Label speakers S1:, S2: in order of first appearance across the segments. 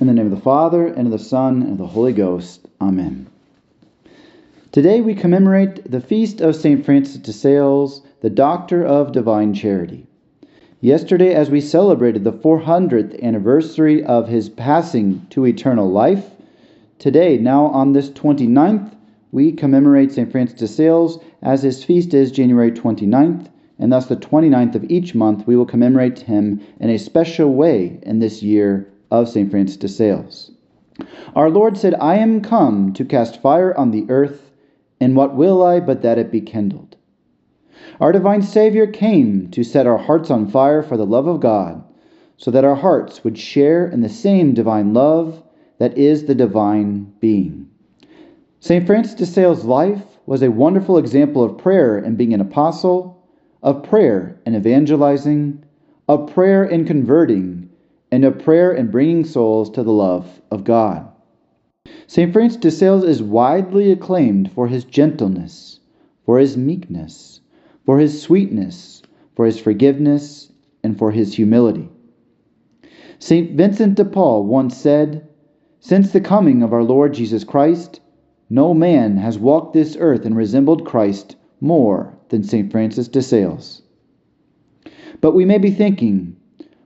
S1: In the name of the Father, and of the Son, and of the Holy Ghost. Amen. Today we commemorate the feast of St. Francis de Sales, the Doctor of Divine Charity. Yesterday, as we celebrated the 400th anniversary of his passing to eternal life, today, now on this 29th, we commemorate St. Francis de Sales as his feast is January 29th, and thus the 29th of each month we will commemorate him in a special way in this year of St. Francis de Sales. Our Lord said, I am come to cast fire on the earth, and what will I but that it be kindled? Our divine Savior came to set our hearts on fire for the love of God, so that our hearts would share in the same divine love that is the divine being. St. Francis de Sales' life was a wonderful example of prayer in being an apostle, of prayer in evangelizing, of prayer in converting, and of prayer in bringing souls to the love of God. St. Francis de Sales is widely acclaimed for his gentleness, for his meekness, for his sweetness, for his forgiveness, and for his humility. St. Vincent de Paul once said, Since the coming of our Lord Jesus Christ, no man has walked this earth and resembled Christ more than St. Francis de Sales. But we may be thinking,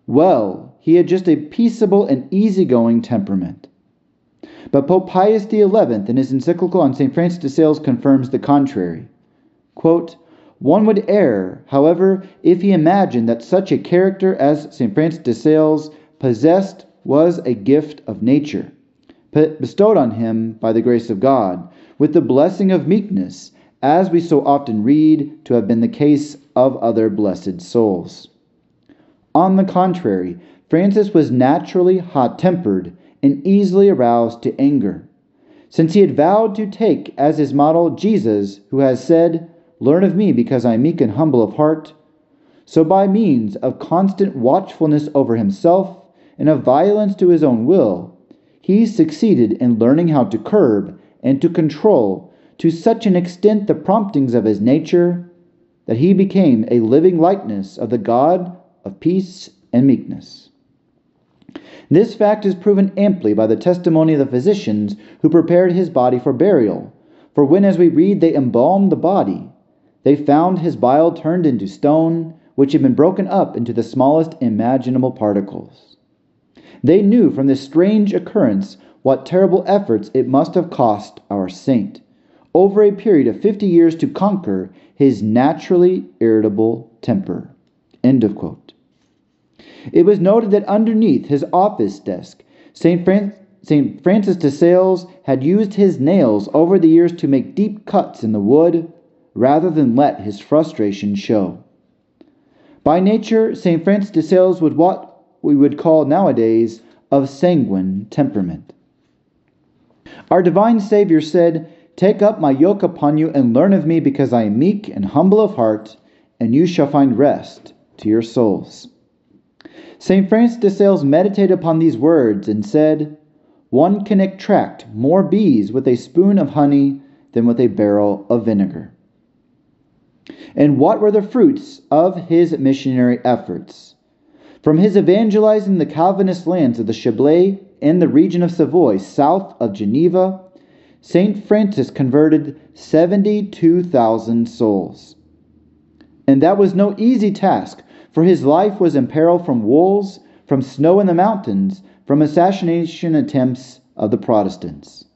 S1: well, he had just a peaceable and easygoing temperament. But Pope Pius XI, in his encyclical on St. Francis de Sales, confirms the contrary. Quote, One would err, however, if he imagined that such a character as St. Francis de Sales possessed was a gift of nature, bestowed on him by the grace of God, with the blessing of meekness, as we so often read to have been the case of other blessed souls. On the contrary, Francis was naturally hot tempered and easily aroused to anger. Since he had vowed to take as his model Jesus, who has said, Learn of me because I am meek and humble of heart, so by means of constant watchfulness over himself and of violence to his own will, he succeeded in learning how to curb and to control to such an extent the promptings of his nature that he became a living likeness of the God of peace and meekness. This fact is proven amply by the testimony of the physicians who prepared his body for burial. For when, as we read, they embalmed the body, they found his bile turned into stone, which had been broken up into the smallest imaginable particles. They knew from this strange occurrence what terrible efforts it must have cost our saint over a period of fifty years to conquer his naturally irritable temper. End of quote. It was noted that underneath his office desk, St. Fran- St. Francis de Sales had used his nails over the years to make deep cuts in the wood rather than let his frustration show. By nature, St. Francis de Sales was what we would call nowadays of sanguine temperament. Our divine Savior said, Take up my yoke upon you and learn of me, because I am meek and humble of heart, and you shall find rest to your souls. St. Francis de Sales meditated upon these words and said, One can attract more bees with a spoon of honey than with a barrel of vinegar. And what were the fruits of his missionary efforts? From his evangelizing the Calvinist lands of the Chablais and the region of Savoy south of Geneva, St. Francis converted 72,000 souls. And that was no easy task, for his life was in peril from wolves, from snow in the mountains, from assassination attempts of the Protestants.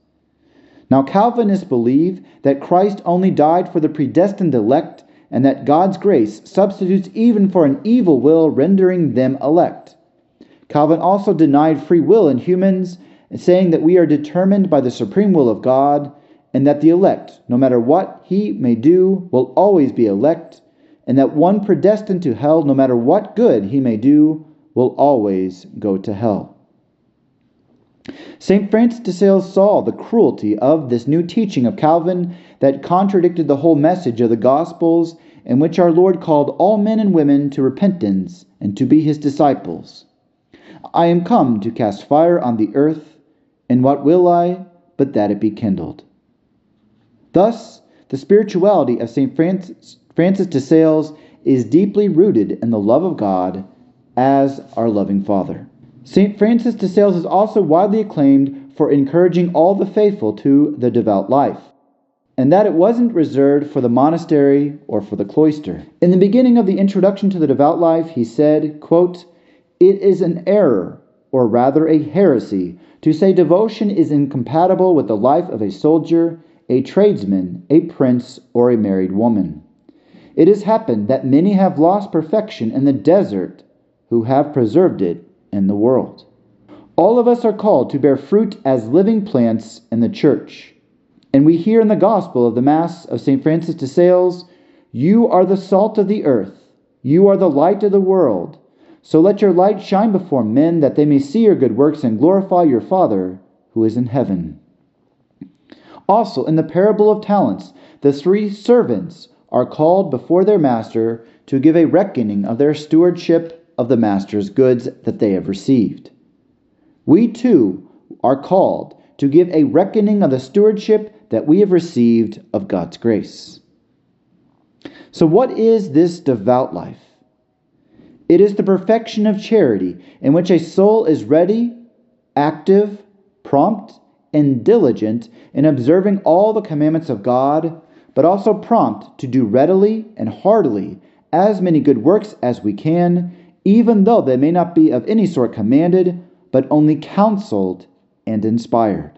S1: Now, Calvinists believe that Christ only died for the predestined elect and that God's grace substitutes even for an evil will, rendering them elect. Calvin also denied free will in humans, saying that we are determined by the supreme will of God and that the elect, no matter what he may do, will always be elect and that one predestined to hell, no matter what good he may do, will always go to hell. St. Francis de Sales saw the cruelty of this new teaching of Calvin that contradicted the whole message of the Gospels, in which our Lord called all men and women to repentance and to be his disciples. I am come to cast fire on the earth, and what will I but that it be kindled? Thus, the spirituality of St. Francis Francis de Sales is deeply rooted in the love of God as our loving Father. St. Francis de Sales is also widely acclaimed for encouraging all the faithful to the devout life, and that it wasn't reserved for the monastery or for the cloister. In the beginning of the introduction to the devout life, he said, quote, It is an error, or rather a heresy, to say devotion is incompatible with the life of a soldier, a tradesman, a prince, or a married woman. It has happened that many have lost perfection in the desert who have preserved it in the world. All of us are called to bear fruit as living plants in the church. And we hear in the Gospel of the Mass of St. Francis de Sales You are the salt of the earth, you are the light of the world. So let your light shine before men that they may see your good works and glorify your Father who is in heaven. Also, in the parable of talents, the three servants are called before their master to give a reckoning of their stewardship of the master's goods that they have received. We too are called to give a reckoning of the stewardship that we have received of God's grace. So, what is this devout life? It is the perfection of charity in which a soul is ready, active, prompt, and diligent in observing all the commandments of God, but also prompt to do readily and heartily as many good works as we can even though they may not be of any sort commanded, but only counseled and inspired.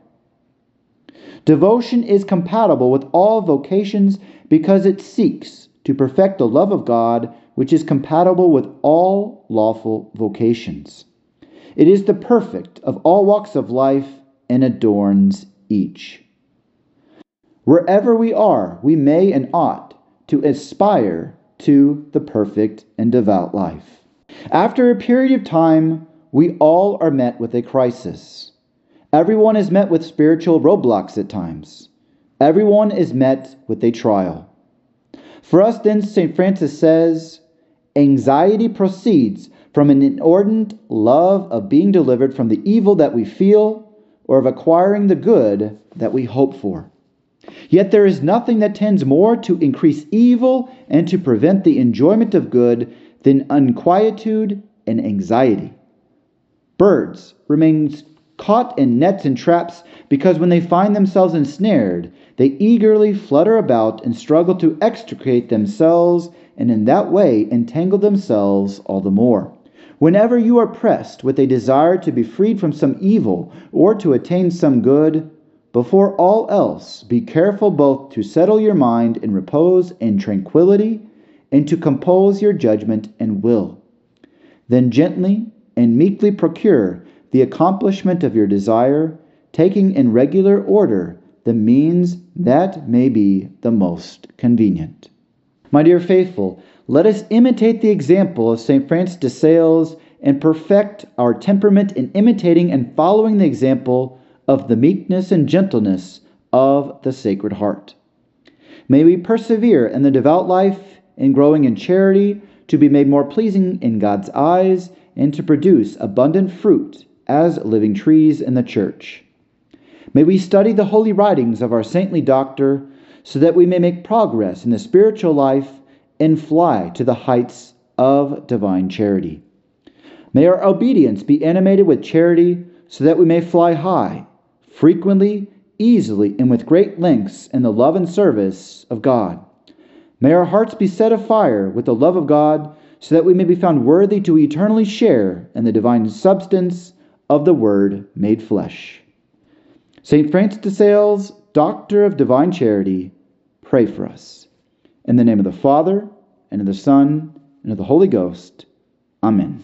S1: Devotion is compatible with all vocations because it seeks to perfect the love of God, which is compatible with all lawful vocations. It is the perfect of all walks of life and adorns each. Wherever we are, we may and ought to aspire to the perfect and devout life. After a period of time, we all are met with a crisis. Everyone is met with spiritual roadblocks at times. Everyone is met with a trial. For us, then, St. Francis says, anxiety proceeds from an inordinate love of being delivered from the evil that we feel or of acquiring the good that we hope for. Yet there is nothing that tends more to increase evil and to prevent the enjoyment of good than unquietude and anxiety. Birds remain caught in nets and traps because when they find themselves ensnared, they eagerly flutter about and struggle to extricate themselves and in that way entangle themselves all the more. Whenever you are pressed with a desire to be freed from some evil or to attain some good, before all else, be careful both to settle your mind in repose and tranquility and to compose your judgment and will. Then gently and meekly procure the accomplishment of your desire, taking in regular order the means that may be the most convenient. My dear faithful, let us imitate the example of St. Francis de Sales and perfect our temperament in imitating and following the example of the meekness and gentleness of the Sacred Heart. May we persevere in the devout life in growing in charity, to be made more pleasing in God's eyes, and to produce abundant fruit as living trees in the church. May we study the holy writings of our saintly doctor so that we may make progress in the spiritual life and fly to the heights of divine charity. May our obedience be animated with charity so that we may fly high, frequently, easily, and with great lengths in the love and service of God. May our hearts be set afire with the love of God, so that we may be found worthy to eternally share in the divine substance of the Word made flesh. St. Francis de Sales, Doctor of Divine Charity, pray for us. In the name of the Father, and of the Son, and of the Holy Ghost. Amen.